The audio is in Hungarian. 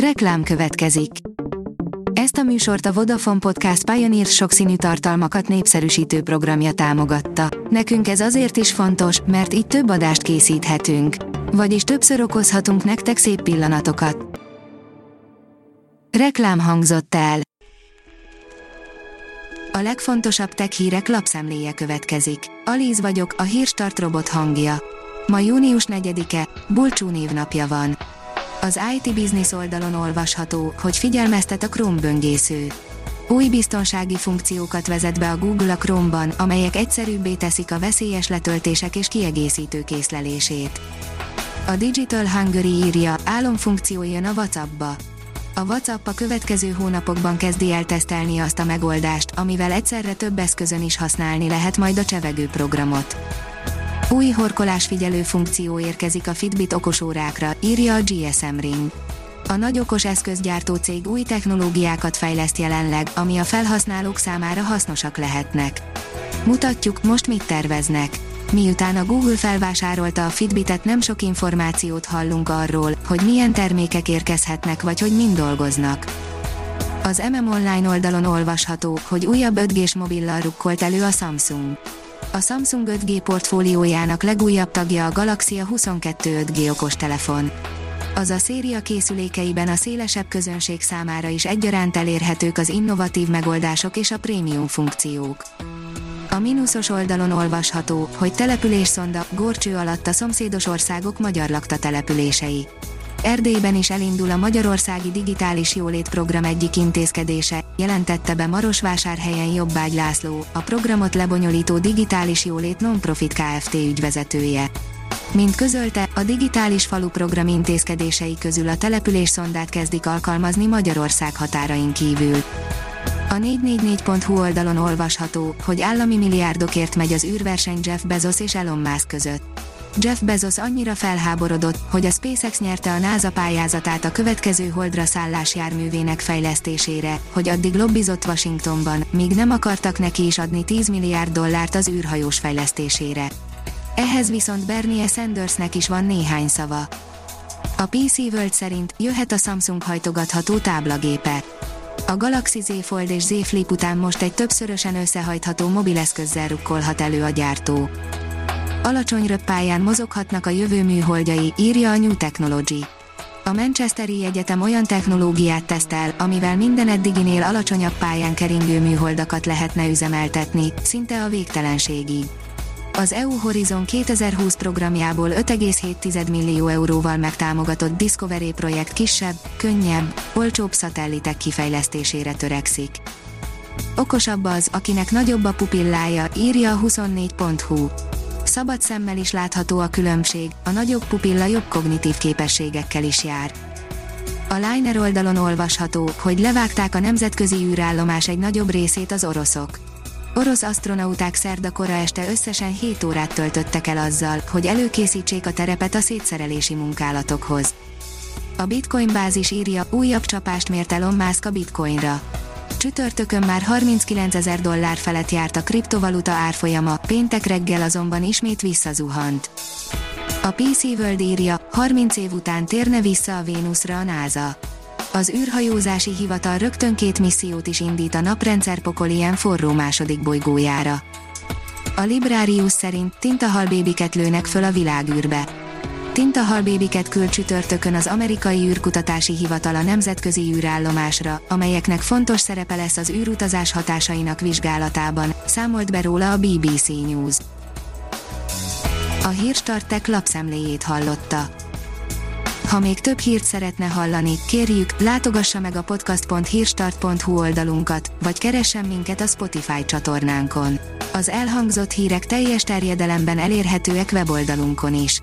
Reklám következik. Ezt a műsort a Vodafone Podcast Pioneer sokszínű tartalmakat népszerűsítő programja támogatta. Nekünk ez azért is fontos, mert így több adást készíthetünk. Vagyis többször okozhatunk nektek szép pillanatokat. Reklám hangzott el. A legfontosabb tech hírek lapszemléje következik. Alíz vagyok, a hírstart robot hangja. Ma június 4-e, Bulcsú névnapja van. Az IT Business oldalon olvasható, hogy figyelmeztet a Chrome böngésző. Új biztonsági funkciókat vezet be a Google a Chrome-ban, amelyek egyszerűbbé teszik a veszélyes letöltések és kiegészítő készlelését. A Digital Hungary írja, álomfunkció jön a WhatsApp-ba. A WhatsApp a következő hónapokban kezdi el tesztelni azt a megoldást, amivel egyszerre több eszközön is használni lehet majd a csevegő programot. Új horkolásfigyelő funkció érkezik a Fitbit okosórákra, írja a GSM Ring. A nagy okos eszközgyártó cég új technológiákat fejleszt jelenleg, ami a felhasználók számára hasznosak lehetnek. Mutatjuk, most mit terveznek. Miután a Google felvásárolta a Fitbitet nem sok információt hallunk arról, hogy milyen termékek érkezhetnek vagy hogy mind dolgoznak. Az MM Online oldalon olvasható, hogy újabb 5G-s mobillal rukkolt elő a Samsung. A Samsung 5G portfóliójának legújabb tagja a Galaxy A22 5G okostelefon. Az a széria készülékeiben a szélesebb közönség számára is egyaránt elérhetők az innovatív megoldások és a prémium funkciók. A mínuszos oldalon olvasható, hogy településszonda, gorcső alatt a szomszédos országok magyar lakta települései. Erdélyben is elindul a Magyarországi Digitális Jólét Program egyik intézkedése, jelentette be Marosvásárhelyen Jobbágy László, a programot lebonyolító Digitális Jólét Nonprofit Kft. ügyvezetője. Mint közölte, a Digitális Falu program intézkedései közül a település szondát kezdik alkalmazni Magyarország határain kívül. A 444.hu oldalon olvasható, hogy állami milliárdokért megy az űrverseny Jeff Bezos és Elon Musk között. Jeff Bezos annyira felháborodott, hogy a SpaceX nyerte a NASA pályázatát a következő holdra szállás járművének fejlesztésére, hogy addig lobbizott Washingtonban, míg nem akartak neki is adni 10 milliárd dollárt az űrhajós fejlesztésére. Ehhez viszont Bernie Sandersnek is van néhány szava. A PC World szerint jöhet a Samsung hajtogatható táblagépe. A Galaxy Z Fold és Z Flip után most egy többszörösen összehajtható mobileszközzel rukkolhat elő a gyártó. Alacsony röppályán mozoghatnak a jövő műholdjai, írja a New Technology. A Manchesteri Egyetem olyan technológiát tesztel, amivel minden eddiginél alacsonyabb pályán keringő műholdakat lehetne üzemeltetni, szinte a végtelenségig. Az EU Horizon 2020 programjából 5,7 millió euróval megtámogatott Discovery projekt kisebb, könnyebb, olcsóbb szatellitek kifejlesztésére törekszik. Okosabb az, akinek nagyobb a pupillája, írja a 24.hu szabad szemmel is látható a különbség, a nagyobb pupilla jobb kognitív képességekkel is jár. A Liner oldalon olvasható, hogy levágták a nemzetközi űrállomás egy nagyobb részét az oroszok. Orosz astronauták szerda kora este összesen 7 órát töltöttek el azzal, hogy előkészítsék a terepet a szétszerelési munkálatokhoz. A Bitcoin bázis írja, újabb csapást mért Elon Musk a Bitcoinra Csütörtökön már 39 ezer dollár felett járt a kriptovaluta árfolyama, péntek reggel azonban ismét visszazuhant. A PC World írja, 30 év után térne vissza a Vénuszra a NASA. Az űrhajózási hivatal rögtön két missziót is indít a naprendszer pokol forró második bolygójára. A Librarius szerint tintahalbébiket lőnek föl a világűrbe Tintahalbébiket küld csütörtökön az amerikai űrkutatási hivatal a nemzetközi űrállomásra, amelyeknek fontos szerepe lesz az űrutazás hatásainak vizsgálatában, számolt be róla a BBC News. A hírstartek lapszemléjét hallotta. Ha még több hírt szeretne hallani, kérjük, látogassa meg a podcast.hírstart.hu oldalunkat, vagy keressen minket a Spotify csatornánkon. Az elhangzott hírek teljes terjedelemben elérhetőek weboldalunkon is.